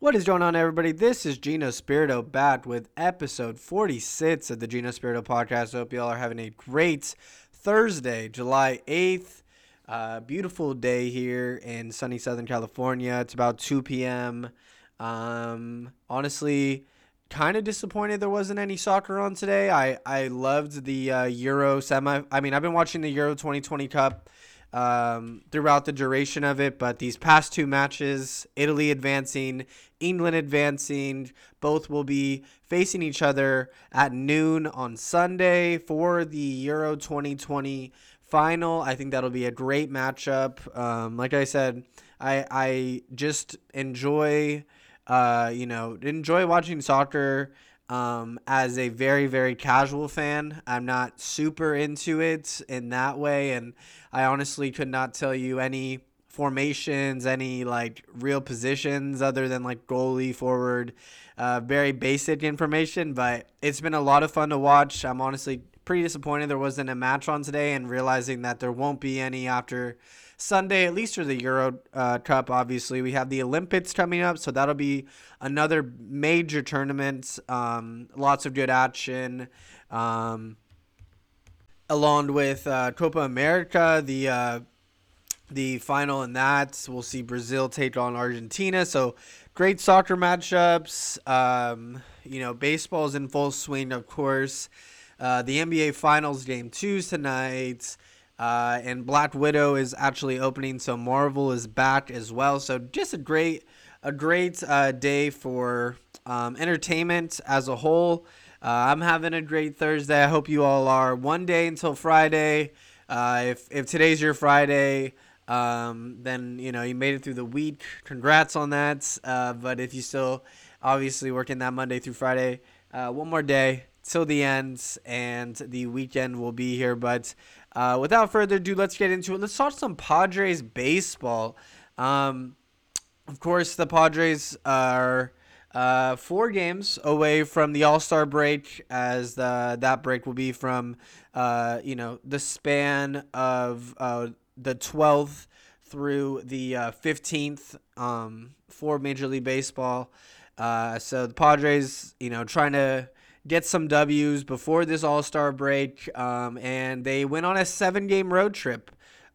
What is going on, everybody? This is Gino Spirito back with episode 46 of the Gino Spirito podcast. Hope you all are having a great Thursday, July 8th. Uh, beautiful day here in sunny Southern California. It's about 2 p.m. Um, honestly, kind of disappointed there wasn't any soccer on today. I, I loved the uh, Euro semi. I mean, I've been watching the Euro 2020 Cup um, throughout the duration of it. But these past two matches, Italy advancing, England advancing, both will be facing each other at noon on Sunday for the Euro 2020 final. I think that'll be a great matchup. Um, like I said, I I just enjoy, uh, you know, enjoy watching soccer um, as a very, very casual fan. I'm not super into it in that way. And I honestly could not tell you any formations, any like real positions other than like goalie, forward, uh, very basic information. But it's been a lot of fun to watch. I'm honestly pretty disappointed there wasn't a match on today and realizing that there won't be any after Sunday, at least for the Euro uh, Cup. Obviously, we have the Olympics coming up, so that'll be another major tournament. Um, lots of good action. Um, along with uh, Copa America, the uh, the final in that, we'll see Brazil take on Argentina. So great soccer matchups. Um, you know, baseball's in full swing, of course. Uh, the NBA Finals game two tonight. Uh, and Black Widow is actually opening, so Marvel is back as well. So just a great, a great uh, day for um, entertainment as a whole. Uh, I'm having a great Thursday. I hope you all are. One day until Friday. Uh, if if today's your Friday, um, then you know you made it through the week. Congrats on that. But if you still obviously working that Monday through Friday, one more day till the end, and the weekend will be here. But uh, without further ado, let's get into it. Let's talk some Padres baseball. Um, of course, the Padres are uh, four games away from the All Star break, as the, that break will be from uh, you know the span of uh, the 12th through the 15th um, for Major League Baseball. Uh, so the Padres, you know, trying to get some W's before this All Star break, um, and they went on a seven game road trip.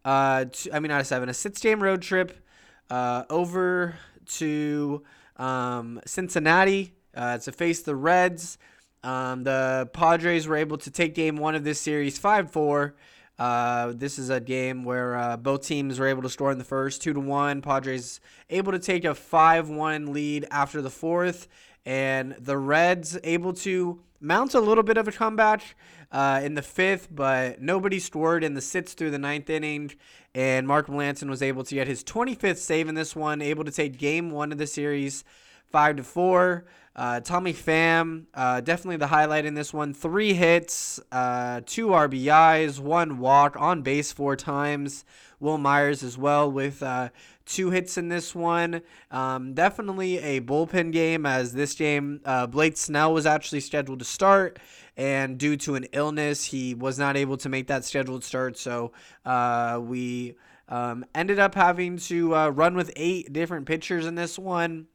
Uh, to, I mean, not a seven, a six game road trip uh, over to um, Cincinnati uh, to face the Reds. Um, the Padres were able to take game one of this series 5 4. Uh, this is a game where uh, both teams were able to score in the first, two to one. Padres able to take a five-one lead after the fourth, and the Reds able to mount a little bit of a comeback uh, in the fifth, but nobody scored in the sixth through the ninth inning. And Mark Melancon was able to get his 25th save in this one, able to take game one of the series five to four. Uh, Tommy Pham, uh, definitely the highlight in this one. Three hits, uh, two RBIs, one walk, on base four times. Wil Myers as well with uh, two hits in this one. Um, definitely a bullpen game as this game, uh, Blake Snell was actually scheduled to start. And due to an illness, he was not able to make that scheduled start. So uh, we um, ended up having to run with eight different pitchers in this one.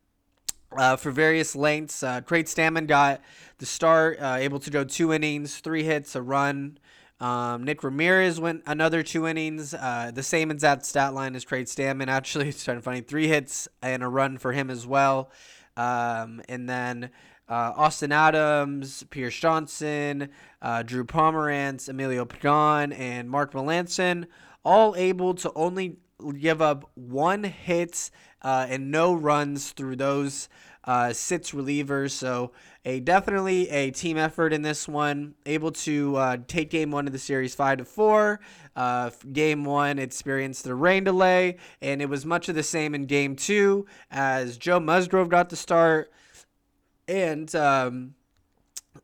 Uh, for various lengths. Uh, Craig Stammen got the start, uh, able to go two innings, three hits, a run, um, Nick Ramirez went another two innings, uh, the same exact stat line as Craig Stammen. Actually, it's kind of funny. Three hits and a run for him as well. Um, and then uh, Austin Adams, Pierce Johnson, uh, Drew Pomeranz, Emilio Pagan, and Mark Melancon all able to only give up one hit uh, and no runs through those uh, six relievers. So a definitely a team effort in this one. Able to uh, take game one of the series five to four. Uh, game one experienced the rain delay, and it was much of the same in game two as Joe Musgrove got the start, and um,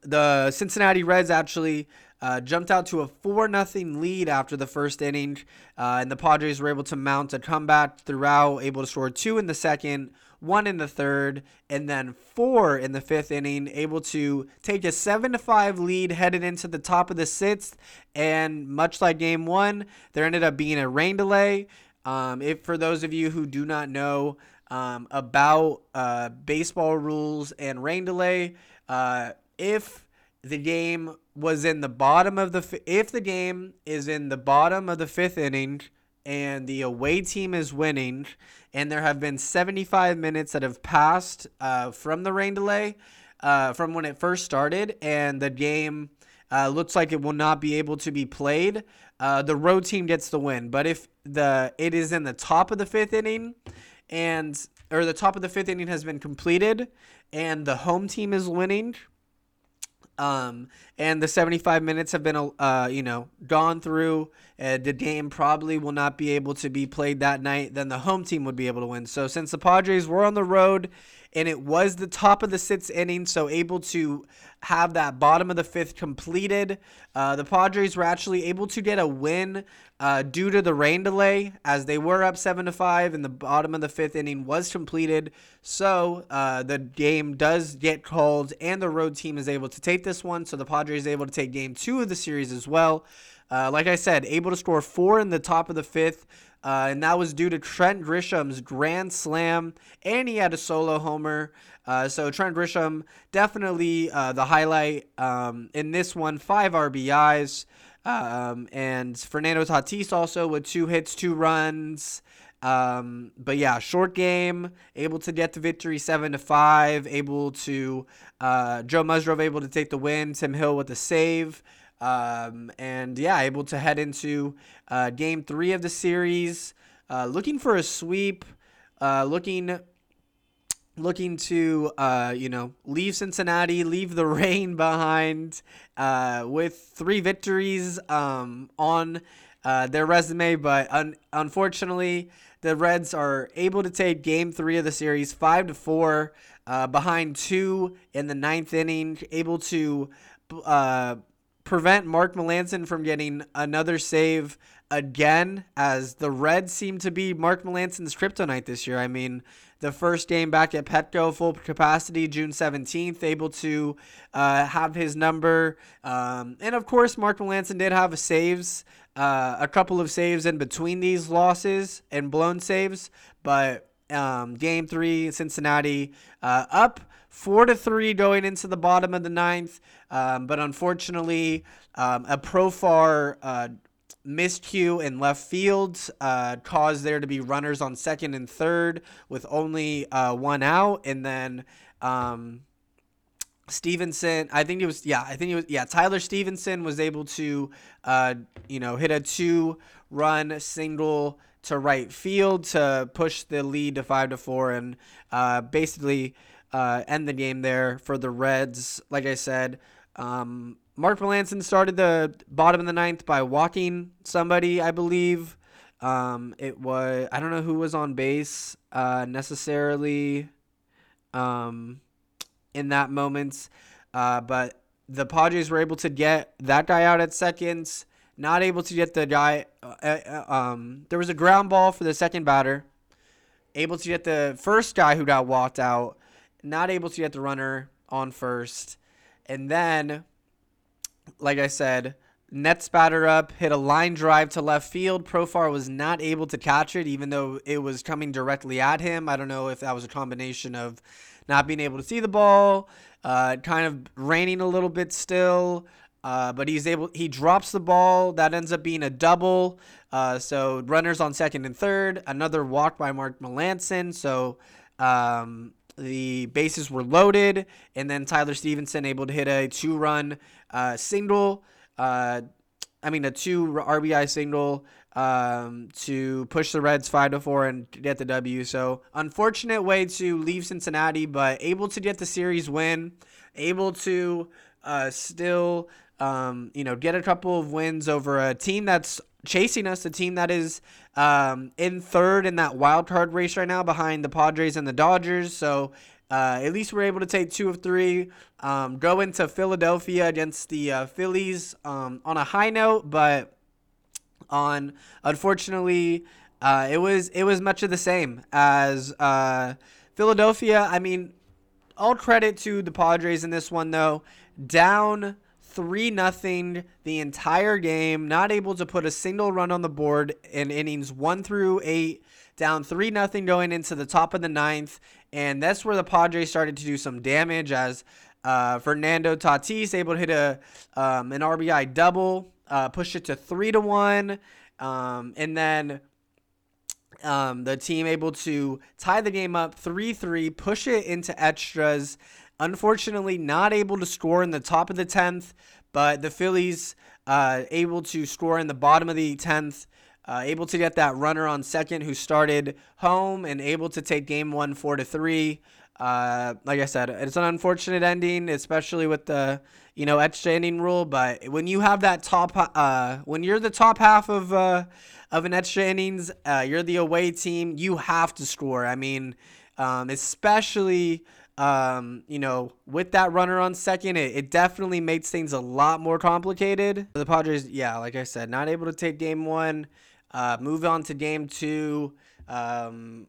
the Cincinnati Reds actually. Uh, jumped out to a 4 0 lead after the first inning, uh, and the Padres were able to mount a comeback throughout, able to score two in the second, one in the third, and then four in the fifth inning, able to take a seven to five lead headed into the top of the sixth. And much like game one, there ended up being a rain delay. Um, if for those of you who do not know, um, about uh, baseball rules and rain delay. Uh, if the game was in the bottom of the if the game is in the bottom of the fifth inning and the away team is winning, and there have been 75 minutes that have passed uh, from the rain delay, uh, from when it first started, and the game uh, looks like it will not be able to be played. Uh, the road team gets the win. But if the it is in the top of the fifth inning, and or the top of the fifth inning has been completed, and the home team is winning, um, and the 75 minutes have been, uh, you know, gone through. Uh, the game probably will not be able to be played that night. Then the home team would be able to win. So since the Padres were on the road and it was the top of the sixth inning, so able to have that bottom of the fifth completed. Uh, the Padres were actually able to get a win uh, due to the rain delay, as they were up seven to five, and the bottom of the fifth inning was completed. So uh, the game does get called, and the road team is able to take this one. So the Padres able to take game two of the series as well. Uh, like I said, able to score four in the top of the fifth. Uh, and that was due to Trent Grisham's grand slam, and he had a solo homer. Uh, so Trent Grisham definitely uh, the highlight um, in this one. Five RBIs, um, and Fernando Tatis also with two hits, two runs. Um, but yeah, short game, able to get the victory seven to five. Able to uh, Joe Musgrove able to take the win. Tim Hill with the save. Um, and yeah, able to head into uh, game three of the series. Uh, looking for a sweep. Uh, looking looking to uh, you know leave Cincinnati, leave the rain behind uh, with three victories um, on uh, their resume, but un- unfortunately the Reds are able to take Game Three of the series five to four uh, behind two in the ninth inning, able to uh, prevent Mark Melancon from getting another save again, as the Reds seem to be Mark Melancon's kryptonite this year. I mean, the first game back at Petco, full capacity, June 17th, able to uh, have his number. Um, and of course, Mark Melancon did have a saves, uh, a couple of saves in between these losses and blown saves. But um, game three, Cincinnati uh, up four to three going into the bottom of the ninth. Um, but unfortunately, um, a Profar uh, miscue in left field uh, caused there to be runners on second and third with only uh, one out, and then. Um, Stephenson, I think it was yeah, I think it was yeah. Tyler Stephenson was able to, uh, you know, hit a two-run single to right field to push the lead to five to four, and uh, basically uh, end the game there for the Reds. Like I said, um, Mark Melancon started the bottom of the ninth by walking somebody, I believe. Um, it was I don't know who was on base uh, necessarily um, in that moment, uh, but the Padres were able to get that guy out at seconds. Not able to get the guy. Uh, uh um, there was a ground ball for the second batter. Able to get the first guy who got walked out not able to get the runner on first. And then, like I said, Nets batter up, hit a line drive to left field. Profar was not able to catch it, even though it was coming directly at him. I don't know if that was a combination of not being able to see the ball, uh, kind of raining a little bit still. Uh, but he's able. He drops the ball. That ends up being a double. Uh, so runners on second and third. Another walk by Mark Melancon. So um, the bases were loaded, and then Tyler Stephenson able to hit a two run uh, single. Uh, I mean, a two RBI single um, to push the Reds 5 to 4 and get the W. So, unfortunate way to leave Cincinnati, but able to get the series win, able to uh, still, um, you know, get a couple of wins over a team that's chasing us, the team that is um, in third in that wild card race right now behind the Padres and the Dodgers. So uh, at least we're able to take two of three. Um, go into Philadelphia against the uh, Phillies um, on a high note, but on unfortunately, uh, it was it was much of the same as uh, Philadelphia. I mean, all credit to the Padres in this one though. Down 3 nothing the entire game, not able to put a single run on the board in innings 1 through 8, down 3 nothing going into the top of the ninth. And that's where the Padres started to do some damage as uh, Fernando Tatis able to hit a um, an RBI double, uh, push it to 3 to 1. Um, and then um, the team able to tie the game up 3 3, push it into extras. Unfortunately, not able to score in the top of the 10th, but the Phillies uh, able to score in the bottom of the 10th. Uh, able to get that runner on second who started home and able to take game one four to three. Uh, like I said, it's an unfortunate ending, especially with the you know extra inning rule. But when you have that top, uh, when you're the top half of uh, of an extra innings, uh, you're the away team. You have to score. I mean, um, especially um, you know, with that runner on second, it, it definitely makes things a lot more complicated. The Padres, yeah, like I said, not able to take game one, uh, move on to game two. Um,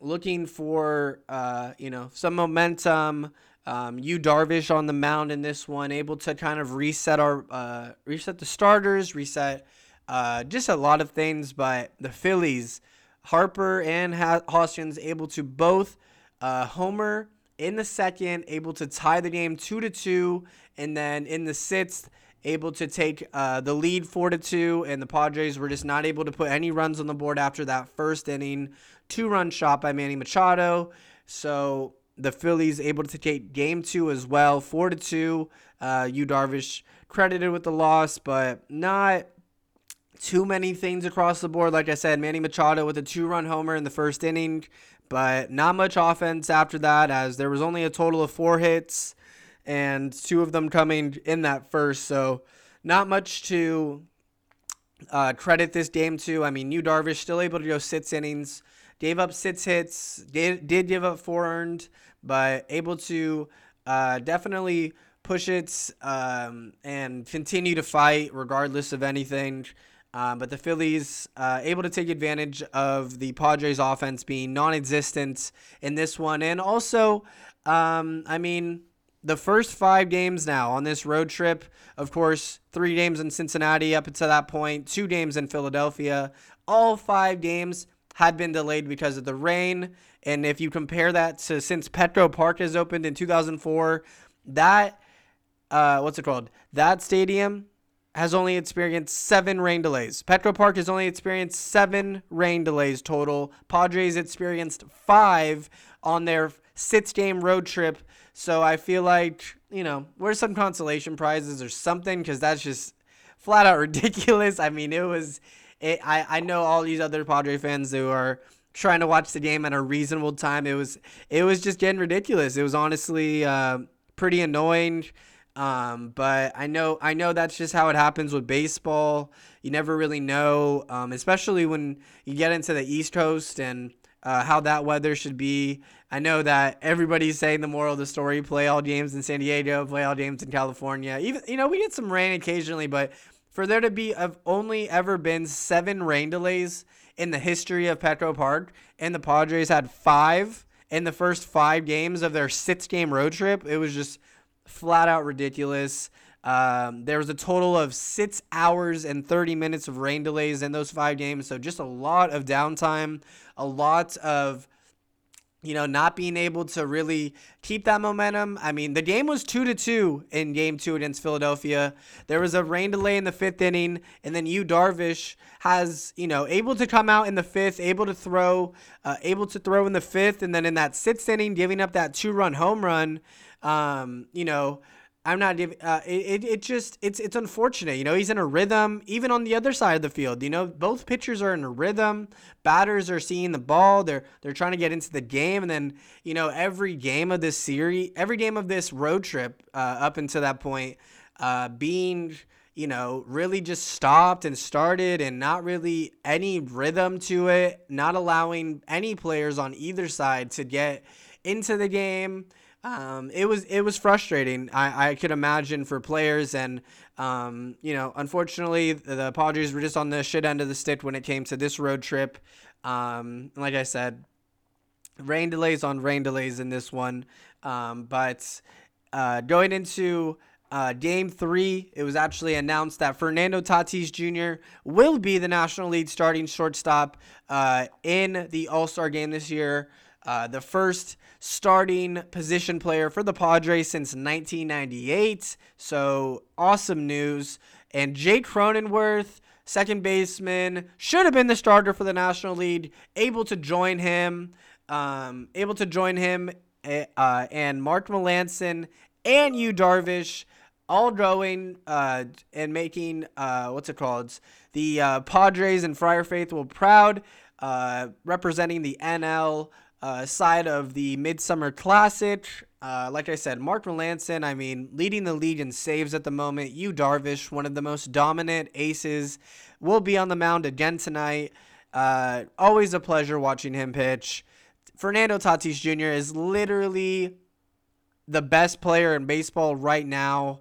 looking for, uh, you know, some momentum. Um, Yu Darvish on the mound in this one, able to kind of reset our, uh, reset the starters, reset uh, just a lot of things. But the Phillies, Harper and Hoskins, able to both uh, homer in the second, able to tie the game two to two, and then in the sixth, able to take uh, the lead four to two, and the Padres were just not able to put any runs on the board after that first inning, two run shot by Manny Machado. So the Phillies able to take game two as well, four to two. Uh, Yu Darvish credited with the loss, but not too many things across the board. Like I said, Manny Machado with a two run homer in the first inning but not much offense after that, as there was only a total of four hits and two of them coming in that first. So, not much to uh, credit this game to. I mean, Yu Darvish still able to go six innings, gave up six hits, did, did give up four earned, but able to uh, definitely push it um, and continue to fight regardless of anything. Um, but the Phillies uh, able to take advantage of the Padres' offense being non-existent in this one, and also, um, I mean, the first five games now on this road trip. Of course, three games in Cincinnati up until that point, two games in Philadelphia. All five games had been delayed because of the rain. And if you compare that to since Petco Park has opened in 2004, that uh, what's it called? That stadium has only experienced seven rain delays. Petco Park has only experienced seven rain delays total. Padres experienced five on their six game road trip. So I feel like, you know, where's some consolation prizes or something? Because that's just flat out ridiculous. I mean, it was. It, I, I know all these other Padre fans who are trying to watch the game at a reasonable time. It was it was just getting ridiculous. It was honestly uh, pretty annoying. Um, but I know I know that's just how it happens with baseball. You never really know, um, especially when you get into the East Coast and uh, how that weather should be. I know that everybody's saying the moral of the story: play all games in San Diego, play all games in California. Even you know we get some rain occasionally, but for there to be have only ever been seven rain delays in the history of Petco Park, and the Padres had five in the first five games of their six game road trip, it was just flat out ridiculous. Um, there was a total of six hours and 30 minutes of rain delays in those five games. So just a lot of downtime, a lot of you know, not being able to really keep that momentum. I mean, the game was two to two in game two against Philadelphia. There was a rain delay in the fifth inning, and then Yu Darvish has, you know, able to come out in the fifth, able to throw, uh, able to throw in the fifth, and then in that sixth inning, giving up that two run home run. Um, you know, I'm not. Uh, it, it just it's it's unfortunate. You know, he's in a rhythm. Even on the other side of the field, you know, both pitchers are in a rhythm. Batters are seeing the ball. They're they're trying to get into the game, and then you know every game of this series, every game of this road trip uh, up until that point, uh, being you know really just stopped and started, and not really any rhythm to it. Not allowing any players on either side to get into the game um, it was it was frustrating. I, I could imagine for players and um, you know, unfortunately, the, the Padres were just on the shit end of the stick when it came to this road trip. Um, like I said, rain delays on rain delays in this one. Um, but uh, going into uh, game three, it was actually announced that Fernando Tatis Jr. will be the National League starting shortstop uh, in the All Star game this year. Uh, the first starting position player for the Padres since 1998. So awesome news. And Jake Cronenworth, second baseman, should have been the starter for the National League, able to join him, um, able to join him, eh, uh, and Mark Melancon and Yu Darvish all going uh, and making uh, what's it called? The uh, Padres and Friar Faith Faithful proud, uh, representing the NL uh, side of the Midsummer Classic. Uh, like I said, Mark Melancon, I mean, leading the league in saves at the moment. Yu Darvish, one of the most dominant aces, will be on the mound again tonight. always a pleasure watching him pitch. Fernando Tatis Jr. is literally the best player in baseball right now.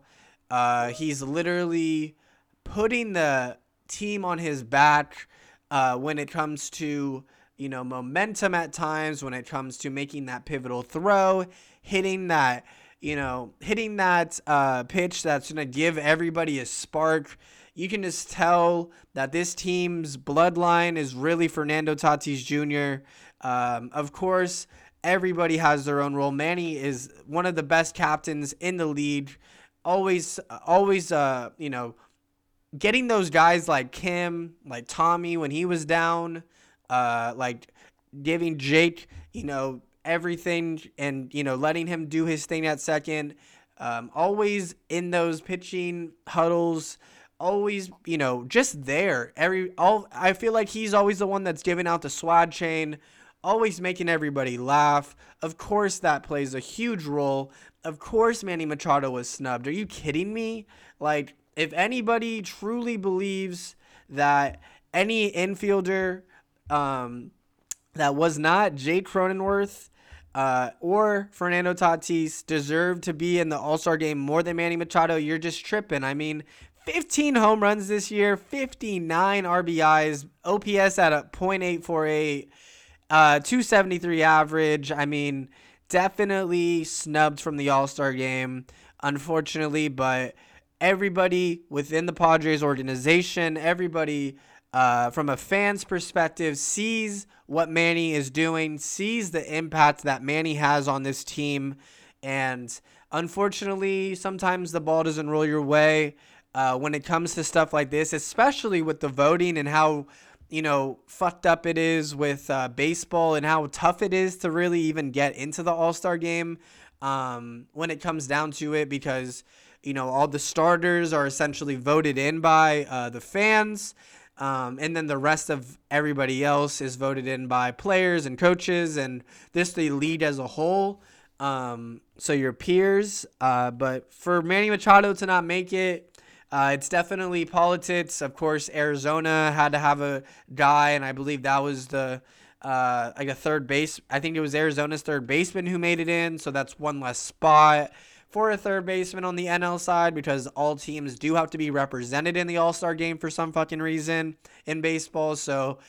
Uh, he's literally putting the team on his back uh, when it comes to you know momentum at times, when it comes to making that pivotal throw, hitting that you know hitting that uh, pitch that's gonna give everybody a spark. You can just tell that this team's bloodline is really Fernando Tatis Jr. Um, of course, everybody has their own role. Manny is one of the best captains in the league. Always, always, uh, you know, getting those guys like Kim, like Tommy when he was down, uh, like giving Jake, you know, everything and, you know, letting him do his thing at second. Um, always in those pitching huddles, always, you know, just there. Every all I feel like he's always the one that's giving out the swag chain always making everybody laugh. Of course, that plays a huge role. Of course, Manny Machado was snubbed. Are you kidding me? Like, if anybody truly believes that any infielder um, that was not Jake Cronenworth uh, or Fernando Tatis deserved to be in the All Star game more than Manny Machado, you're just tripping. I mean, 15 home runs this year, 59 RBIs, OPS at a .848. Uh, 273 average. I mean, definitely snubbed from the All Star game, unfortunately, but everybody within the Padres organization, everybody uh, from a fan's perspective, sees what Manny is doing, sees the impact that Manny has on this team. And unfortunately, sometimes the ball doesn't roll your way uh, when it comes to stuff like this, especially with the voting and how you know, fucked up it is with uh, baseball and how tough it is to really even get into the All Star game um, when it comes down to it because, you know, all the starters are essentially voted in by uh, the fans. Um, and then the rest of everybody else is voted in by players and coaches and this the lead as a whole. Um, so your peers. Uh, but for Manny Machado to not make it, uh, it's definitely politics. Of course, Arizona had to have a guy, and I believe that was the uh, like a third base. I think it was Arizona's third baseman who made it in, so that's one less spot for a third baseman on the NL side because all teams do have to be represented in the All Star game for some fucking reason in baseball. So,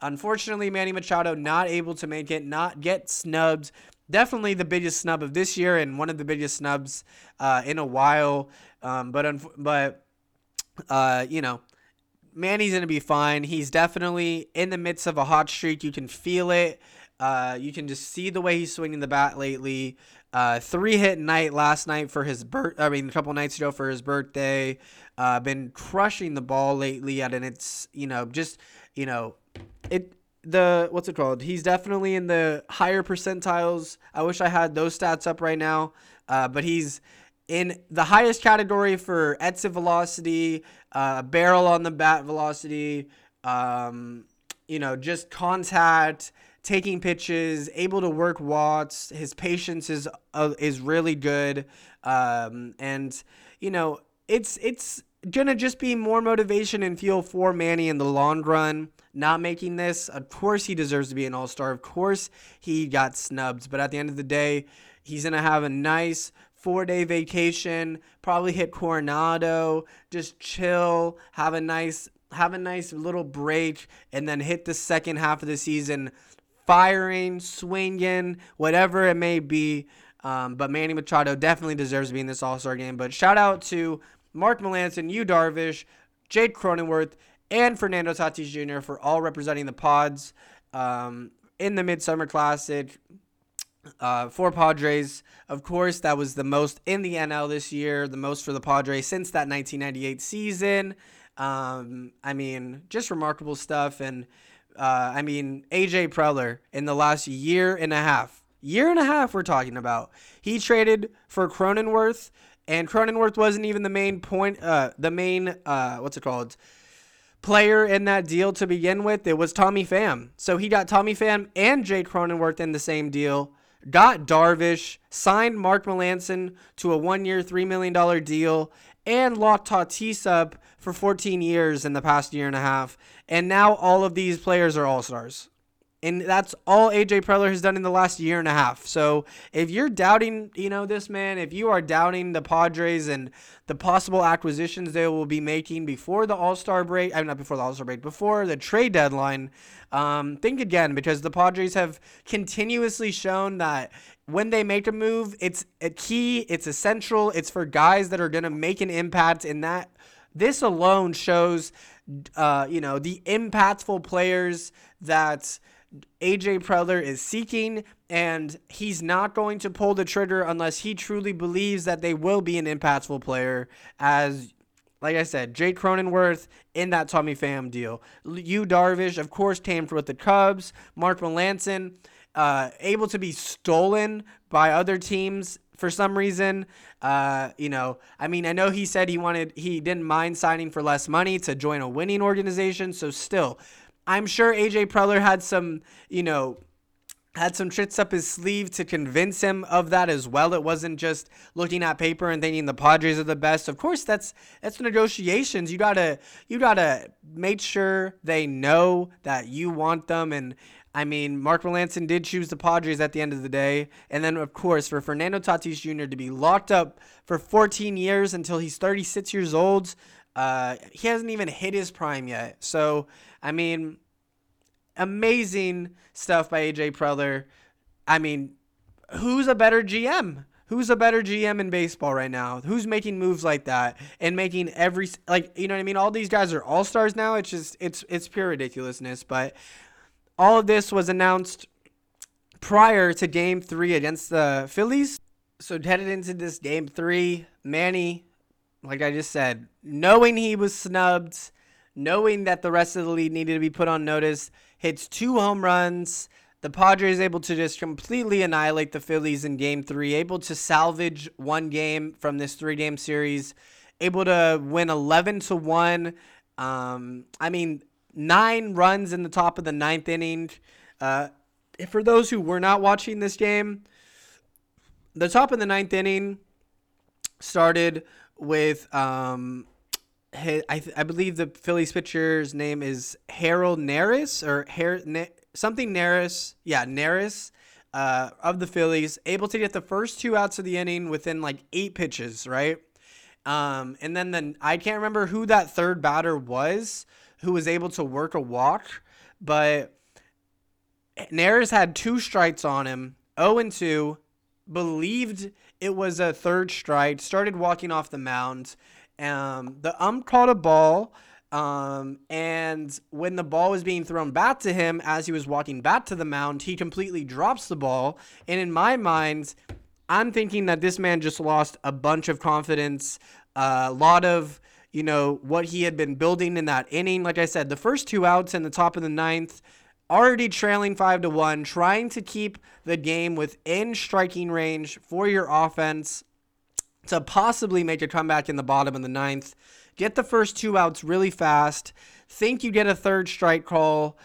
unfortunately, Manny Machado not able to make it, not get snubbed. Definitely the biggest snub of this year and one of the biggest snubs uh, in a while. Um, but but uh, you know, Manny's going to be fine. He's definitely in the midst of a hot streak. You can feel it. Uh, you can just see the way he's swinging the bat lately. Uh, three hit night last night for his birth. I mean, a couple nights ago for his birthday. Uh, been crushing the ball lately, and it's you know just you know it the what's it called? He's definitely in the higher percentiles. I wish I had those stats up right now, uh, but he's in the highest category for exit velocity, uh, barrel on the bat velocity, um, you know, just contact, taking pitches, able to work watts. His patience is uh, is really good, um, and you know, it's it's gonna just be more motivation and fuel for Manny in the long run. Not making this, of course, he deserves to be an all star. Of course, he got snubbed, but at the end of the day, he's gonna have a nice four day vacation, probably hit Coronado, just chill, have a nice have a nice little break, and then hit the second half of the season firing, swinging, whatever it may be. Um, but Manny Machado definitely deserves to be in this All Star game. But shout out to Mark Melancon, Yu Darvish, Jake Cronenworth, and Fernando Tatis Jr. for all representing the pods um, in the Midsummer Classic. Uh, for Padres, of course, that was the most in the NL this year, the most for the Padres since that 1998 season. Um, I mean, just remarkable stuff. And uh, I mean, AJ Preller in the last year and a half, year and a half, we're talking about. He traded for Cronenworth, and Cronenworth wasn't even the main point, uh, the main, uh, what's it called? Player in that deal to begin with. It was Tommy Pham. So he got Tommy Pham and Jake Cronenworth in the same deal got Darvish, signed Mark Melancon to a one year, $3 million deal, and locked Tatis up for 14 years in the past year and a half. And now all of these players are all stars. And that's all AJ Preller has done in the last year and a half. So if you're doubting, you know, this man, if you are doubting the Padres and the possible acquisitions they will be making before the All Star break, I mean, not before the All Star break, before the trade deadline, um, think again because the Padres have continuously shown that when they make a move, it's a key, it's essential, it's for guys that are going to make an impact. And that this alone shows, uh, you know, the impactful players that AJ Preller is seeking, and he's not going to pull the trigger unless he truly believes that they will be an impactful player. As, like I said, Jake Cronenworth in that Tommy Pham deal. Yu Darvish, of course, came with the Cubs. Mark Melancon, uh, able to be stolen by other teams for some reason. Uh, you know, I mean, I know he said he wanted, he didn't mind signing for less money to join a winning organization. So, still, I'm sure AJ Preller had some, you know, had some tricks up his sleeve to convince him of that as well. It wasn't just looking at paper and thinking the Padres are the best. Of course, that's that's negotiations. You gotta you gotta make sure they know that you want them. And I mean, Mark Melancon did choose the Padres at the end of the day. And then, of course, for Fernando Tatis Jr. to be locked up for 14 years until he's 36 years old, uh, he hasn't even hit his prime yet. So I mean, amazing stuff by AJ Preller. I mean, who's a better GM? Who's a better GM in baseball right now? Who's making moves like that and making every like you know what I mean? All these guys are all stars now. It's just it's it's pure ridiculousness. But all of this was announced prior to Game Three against the Phillies. So headed into this Game Three, Manny, like I just said, knowing he was snubbed knowing that the rest of the league needed to be put on notice, hits two home runs. The Padres able to just completely annihilate the Phillies in game three, able to salvage one game from this three game series, able to win 11 to 1. Um, I mean, nine runs in the top of the ninth inning. Uh, for those who were not watching this game, the top of the ninth inning started with um, I, th- I believe the Phillies pitcher's name is Harold Neris or ne- something Neris. Yeah, Neris uh, of the Phillies, able to get the first two outs of the inning within like eight pitches, right? Um, and then the, I can't remember who that third batter was who was able to work a walk, but Neris had two strikes on him, 0 and 2, believed it was a third strike, started walking off the mound um, the ump caught a ball. Um, and when the ball was being thrown back to him as he was walking back to the mound, he completely drops the ball. And in my mind, I'm thinking that this man just lost a bunch of confidence, a lot of, you know, what he had been building in that inning. Like I said, the first two outs in the top of the ninth, already trailing five to one, trying to keep the game within striking range for your offense to possibly make a comeback in the bottom of the ninth. Get the first two outs really fast. Think you get a third strike call.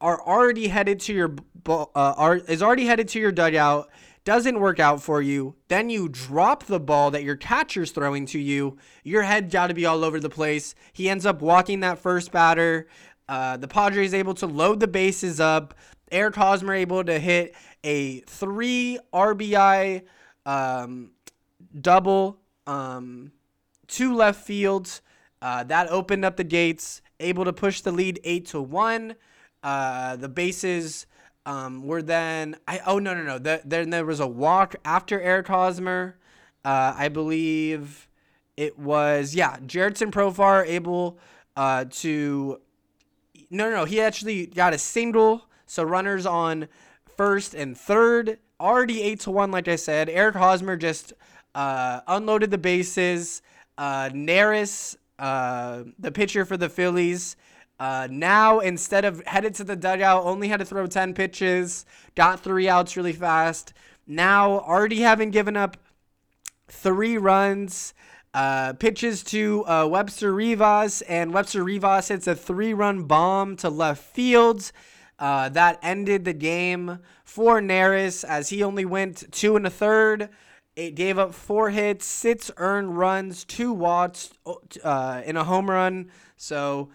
Are already headed to your uh, are is already headed to your dugout. Doesn't work out for you. Then you drop the ball that your catcher's throwing to you. Your head got to be all over the place. He ends up walking that first batter. Uh, the Padres able to load the bases up. Eric Hosmer able to hit a three RBI um, double, um, two left fields. Uh, that opened up the gates, able to push the lead eight to one. Uh, the bases um, were then I oh no no no the, then there was a walk after Eric Hosmer. Uh, I believe it was yeah Jurickson Profar able uh, to no no no he actually got a single so runners on first and third already eight to one like I said Eric Hosmer just uh, unloaded the bases. Uh, Neris, uh, the pitcher for the Phillies, uh, now, instead of headed to the dugout, only had to throw 10 pitches, got three outs really fast. Now, already having given up three runs, uh, pitches to uh, Webster Rivas, and Webster Rivas hits a three run bomb to left field. Uh, that ended the game for Neris as he only went two and a third. It gave up four hits, six earned runs, two watts uh, in a home run. So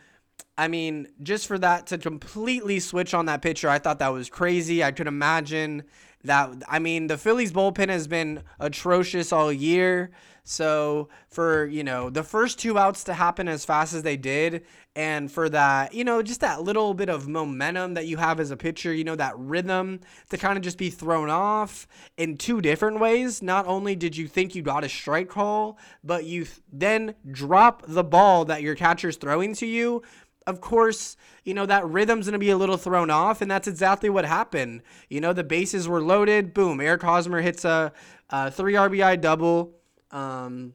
I mean, just for that to completely switch on that pitcher, I thought that was crazy. I could imagine that. I mean, the Phillies bullpen has been atrocious all year. So for, you know, the first two outs to happen as fast as they did, and for that, you know, just that little bit of momentum that you have as a pitcher, you know, that rhythm to kind of just be thrown off in two different ways. Not only did you think you got a strike call, but you then drop the ball that your catcher's throwing to you of course, you know, that rhythm's going to be a little thrown off, and that's exactly what happened. You know, the bases were loaded. Boom, Eric Hosmer hits a, a three RBI double. Um,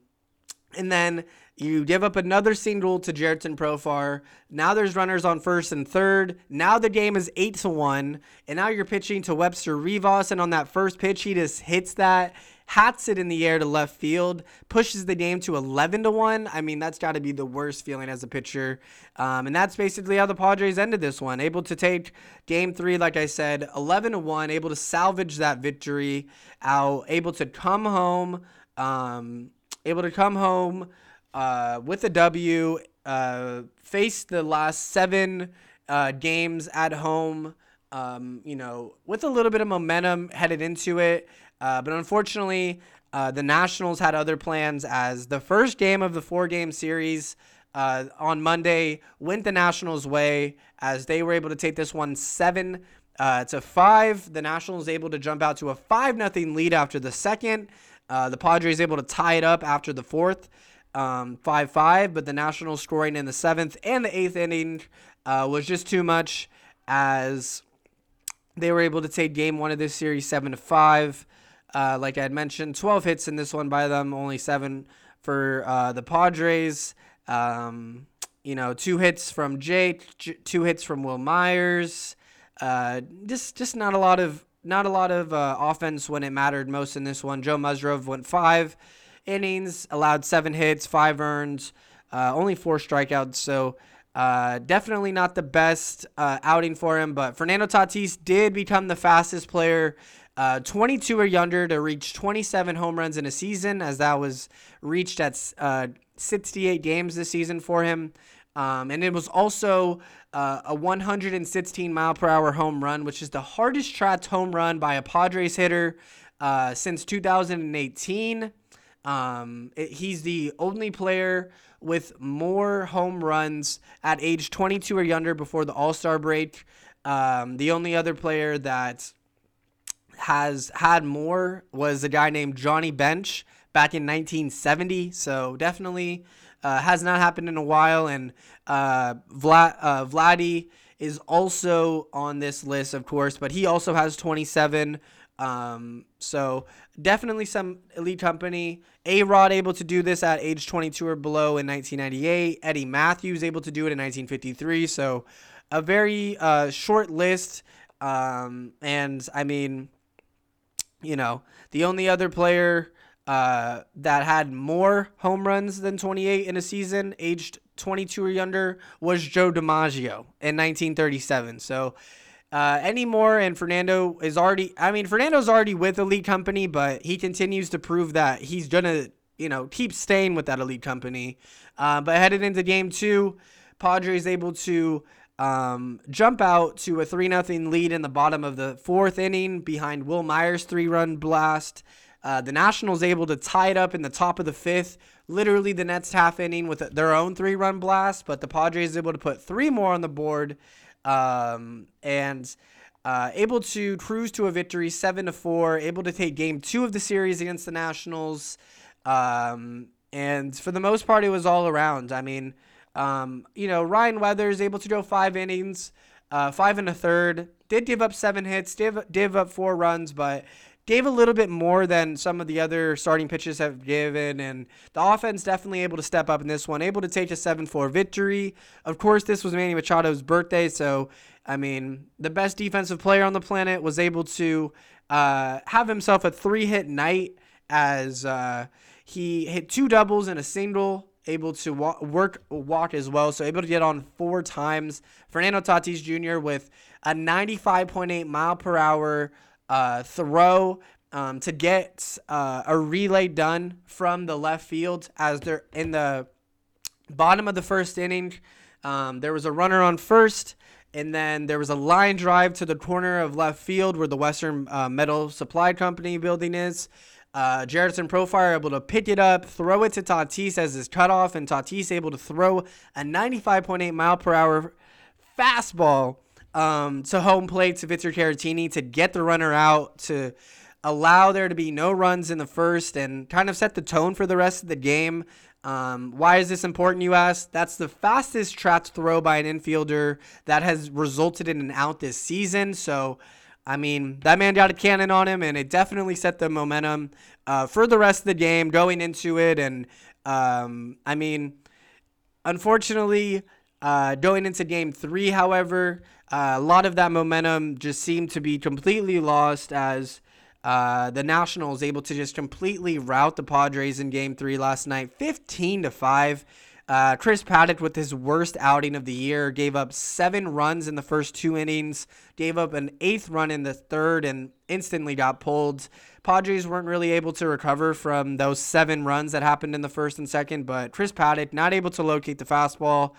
and then you give up another single to Jurickson Profar. Now there's runners on first and third. Now the game is eight to one, and now you're pitching to Webster Rivas, and on that first pitch, he just hits that hats it in the air to left field, pushes the game to 11 to 1. I mean, that's got to be the worst feeling as a pitcher. Um, and that's basically how the Padres ended this one. Able to take game three, like I said, 11 to 1, able to salvage that victory, out, able to come home, um, able to come home uh, with a W, uh, face the last seven uh, games at home. Um, you know, with a little bit of momentum headed into it. Uh, but unfortunately, uh, the Nationals had other plans as the first game of the four game series uh, on Monday went the Nationals' way as they were able to take this one seven uh, to five. The Nationals able to jump out to a five nothing lead after the second. Uh, the Padres able to tie it up after the fourth, um, five five. But the Nationals scoring in the seventh and the eighth inning uh, was just too much as they were able to take game one of this series seven to five. Uh, like I had mentioned, 12 hits in this one by them, only seven for uh, the Padres. Um, you know, two hits from Jake, j- two hits from Wil Myers. Uh, just just not a lot of not a lot of uh, offense when it mattered most in this one. Joe Musgrove went five innings, allowed seven hits, five earned, uh, only four strikeouts. So uh, definitely not the best uh, outing for him. But Fernando Tatis did become the fastest player uh, 22 or younger to reach 27 home runs in a season, as that was reached at uh, 68 games this season for him. Um, and it was also uh, a 116 mile per hour home run, which is the hardest tracked home run by a Padres hitter uh, since 2018. Um, it, he's the only player with more home runs at age 22 or younger before the All Star break. Um, the only other player that has had more was a guy named Johnny Bench back in 1970. So definitely uh, has not happened in a while. And uh, Vlad, uh, Vladdy is also on this list, of course, but he also has 27. Um, so definitely some elite company. A Rod able to do this at age 22 or below in 1998. Eddie Mathews able to do it in 1953. So a very uh, short list. Um, and I mean, you know, the only other player uh, that had more home runs than 28 in a season, aged 22 or younger, was Joe DiMaggio in 1937. So uh, anymore, and Fernando is already. I mean, Fernando's already with Elite Company, but he continues to prove that he's gonna, you know, keep staying with that Elite Company. Uh, but headed into Game Two, Padres able to um, jump out to a 3 0 lead in the bottom of the fourth inning behind Wil Myers' three run blast. Uh, the Nationals able to tie it up in the top of the fifth, literally the next half inning with their own three run blast, but the Padres able to put three more on the board. Um, and uh, able to cruise to a victory, seven to four. Able to take game two of the series against the Nationals, um, and for the most part, it was all around. I mean, um, you know, Ryan Weathers able to go five innings, uh, five and a third. Did give up seven hits, did, give up four runs, but gave a little bit more than some of the other starting pitches have given, and the offense definitely able to step up in this one, able to take a 7 4 victory. Of course, this was Manny Machado's birthday, so, I mean, the best defensive player on the planet was able to uh, have himself a three hit night as uh, he hit two doubles and a single. Able to walk, work walk as well, so able to get on four times. Fernando Tatis Jr. with a 95.8 mile per hour uh, throw um, to get uh, a relay done from the left field as they're in the bottom of the first inning. Um, there was a runner on first, and then there was a line drive to the corner of left field where the Western uh, Metal Supply Company building is. Uh, Jurickson Profar able to pick it up, throw it to Tatis as his cutoff, and Tatis able to throw a 95.8 mile per hour fastball um, to home plate to Victor Caratini to get the runner out, to allow there to be no runs in the first, and kind of set the tone for the rest of the game. Um, why is this important, you ask? That's the fastest tracked throw by an infielder that has resulted in an out this season. So, I mean, that man got a cannon on him, and it definitely set the momentum uh, for the rest of the game going into it. And, um, I mean, unfortunately, uh, going into game three, however, uh, a lot of that momentum just seemed to be completely lost as uh, the Nationals able to just completely rout the Padres in Game Three last night, 15 to five. Uh, Chris Paddack with his worst outing of the year gave up seven runs in the first two innings, gave up an eighth run in the third, and instantly got pulled. Padres weren't really able to recover from those seven runs that happened in the first and second, but Chris Paddack not able to locate the fastball.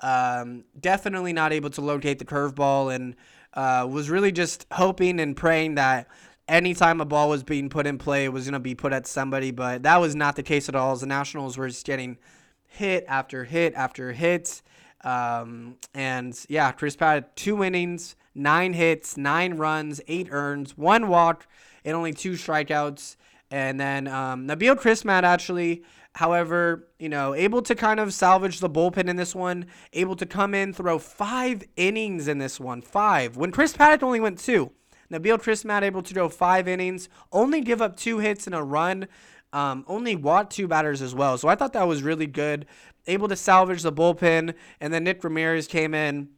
Um, definitely not able to locate the curveball and uh, was really just hoping and praying that anytime a ball was being put in play, it was going to be put at somebody. But that was not the case at all. As the Nationals were just getting hit after hit after hit. Um, and yeah, Chris Pat two innings, nine hits, nine runs, eight earns, one walk, and only two strikeouts. And then um, Nabil Crismatt actually However, you know, able to kind of salvage the bullpen in this one, able to come in, throw five innings in this one. Five. When Chris Paddack only went two. Nabil Crismatt able to go five innings, only give up two hits and a run, um, only walked two batters as well. So I thought that was really good. Able to salvage the bullpen, and then Nick Ramirez came in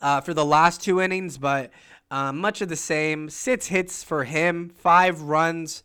uh, for the last two innings, but uh, much of the same. Six hits for him, five runs.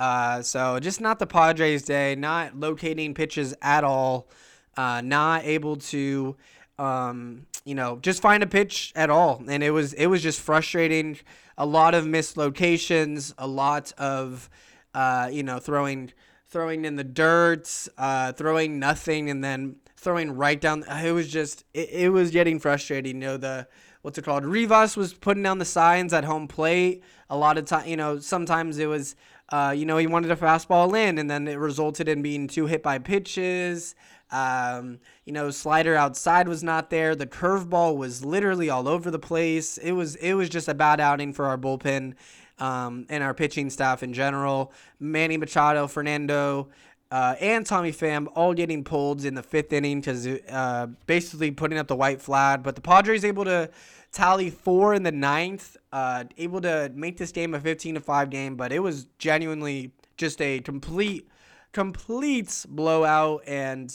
Uh, so just not the Padres' day. Not locating pitches at all. Uh, not able to, um, you know, just find a pitch at all. And it was it was just frustrating. A lot of mislocations. A lot of, uh, you know, throwing throwing in the dirt, uh, throwing nothing, and then throwing right down. It was just it, it was getting frustrating. You know the what's it called? Rivas was putting down the signs at home plate. A lot of time, you know, sometimes it was uh, you know, he wanted a fastball in, and then it resulted in being two hit by pitches. Um, you know, slider outside was not there. The curveball was literally all over the place. It was it was just a bad outing for our bullpen um, and our pitching staff in general. Manny Machado, Fernando, uh, and Tommy Pham all getting pulled in the fifth inning because uh, basically putting up the white flag. But the Padres able to tally four in the ninth, uh, able to make this game a 15 to 5 game, but it was genuinely just a complete, complete blowout. And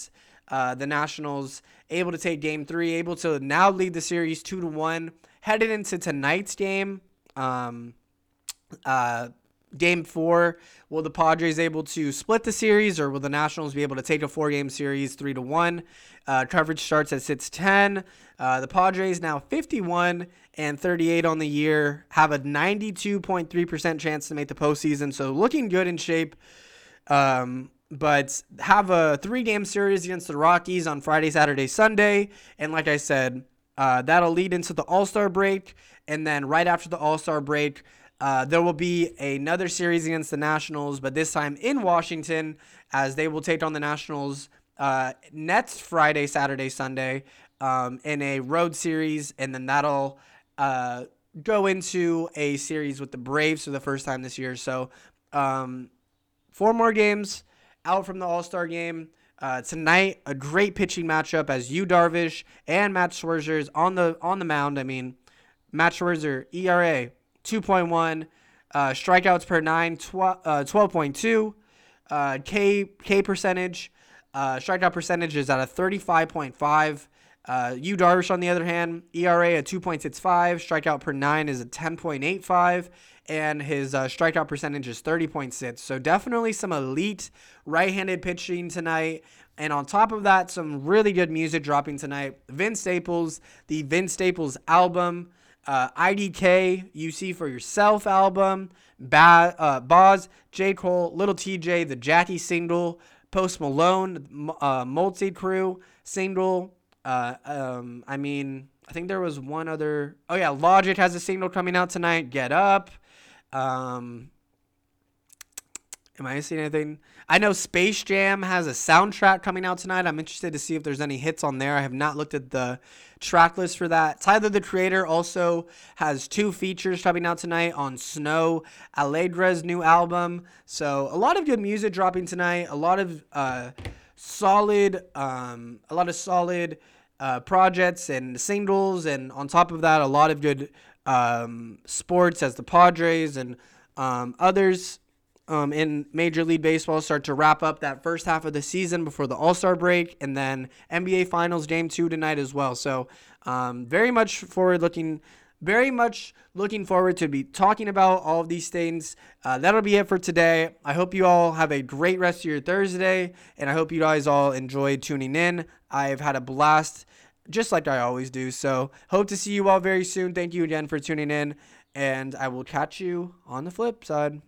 uh, the Nationals able to take game three, able to now lead the series 2 to 1. Headed into tonight's game, um, uh, game four, will the Padres able to split the series, or will the Nationals be able to take a four-game series, three to one? Uh, coverage starts at 6:10. Uh, the Padres now 51 and 38 on the year, have a 92.3% chance to make the postseason. So looking good in shape. Um, but have a three game series against the Rockies on Friday, Saturday, Sunday. And like I said, uh, that'll lead into the All Star break. And then right after the All Star break, uh, there will be another series against the Nationals, but this time in Washington, as they will take on the Nationals uh, next Friday, Saturday, Sunday um, in a road series, and then that'll uh, go into a series with the Braves for the first time this year. So, um, four more games out from the All Star game. Uh, tonight, a great pitching matchup as Yu Darvish and Max Scherzer is on the on the mound. I mean, Max Scherzer ERA 2.1, uh, strikeouts per nine tw- uh, 12.2, uh, K K percentage, uh, strikeout percentage is at a 35.5. Uh, Yu Darvish, on the other hand, ERA at 2.65, strikeout per nine is a 10.85, and his uh, strikeout percentage is 30.6. So definitely some elite right-handed pitching tonight. And on top of that, some really good music dropping tonight. Vince Staples, the Vince Staples album, uh, IDK, You See For Yourself album, ba- uh, Bas, J. Cole, Lil Tjay, the Jackie single, Post Malone, uh, Motley Crew single, uh, um, I mean, I think there was one other. Oh yeah, Logic has a single coming out tonight. Get up. Um, am I missing anything? I know Space Jam has a soundtrack coming out tonight. I'm interested to see if there's any hits on there. I have not looked at the track list for that. Tyler the Creator also has two features coming out tonight on Snoh Aalegra's new album. So a lot of good music dropping tonight. A lot of uh, solid, um, a lot of solid uh, projects and singles, and on top of that, a lot of good um, sports as the Padres and um, others um, in Major League Baseball start to wrap up that first half of the season before the All Star break, and then NBA Finals Game Two tonight as well. So, um, very much forward looking very much looking forward to be talking about all of these things. Uh, that'll be it for today. I hope you all have a great rest of your Thursday, and I hope you guys all enjoyed tuning in. I've had a blast, just like I always do. So, hope to see you all very soon. Thank you again for tuning in, and I will catch you on the flip side.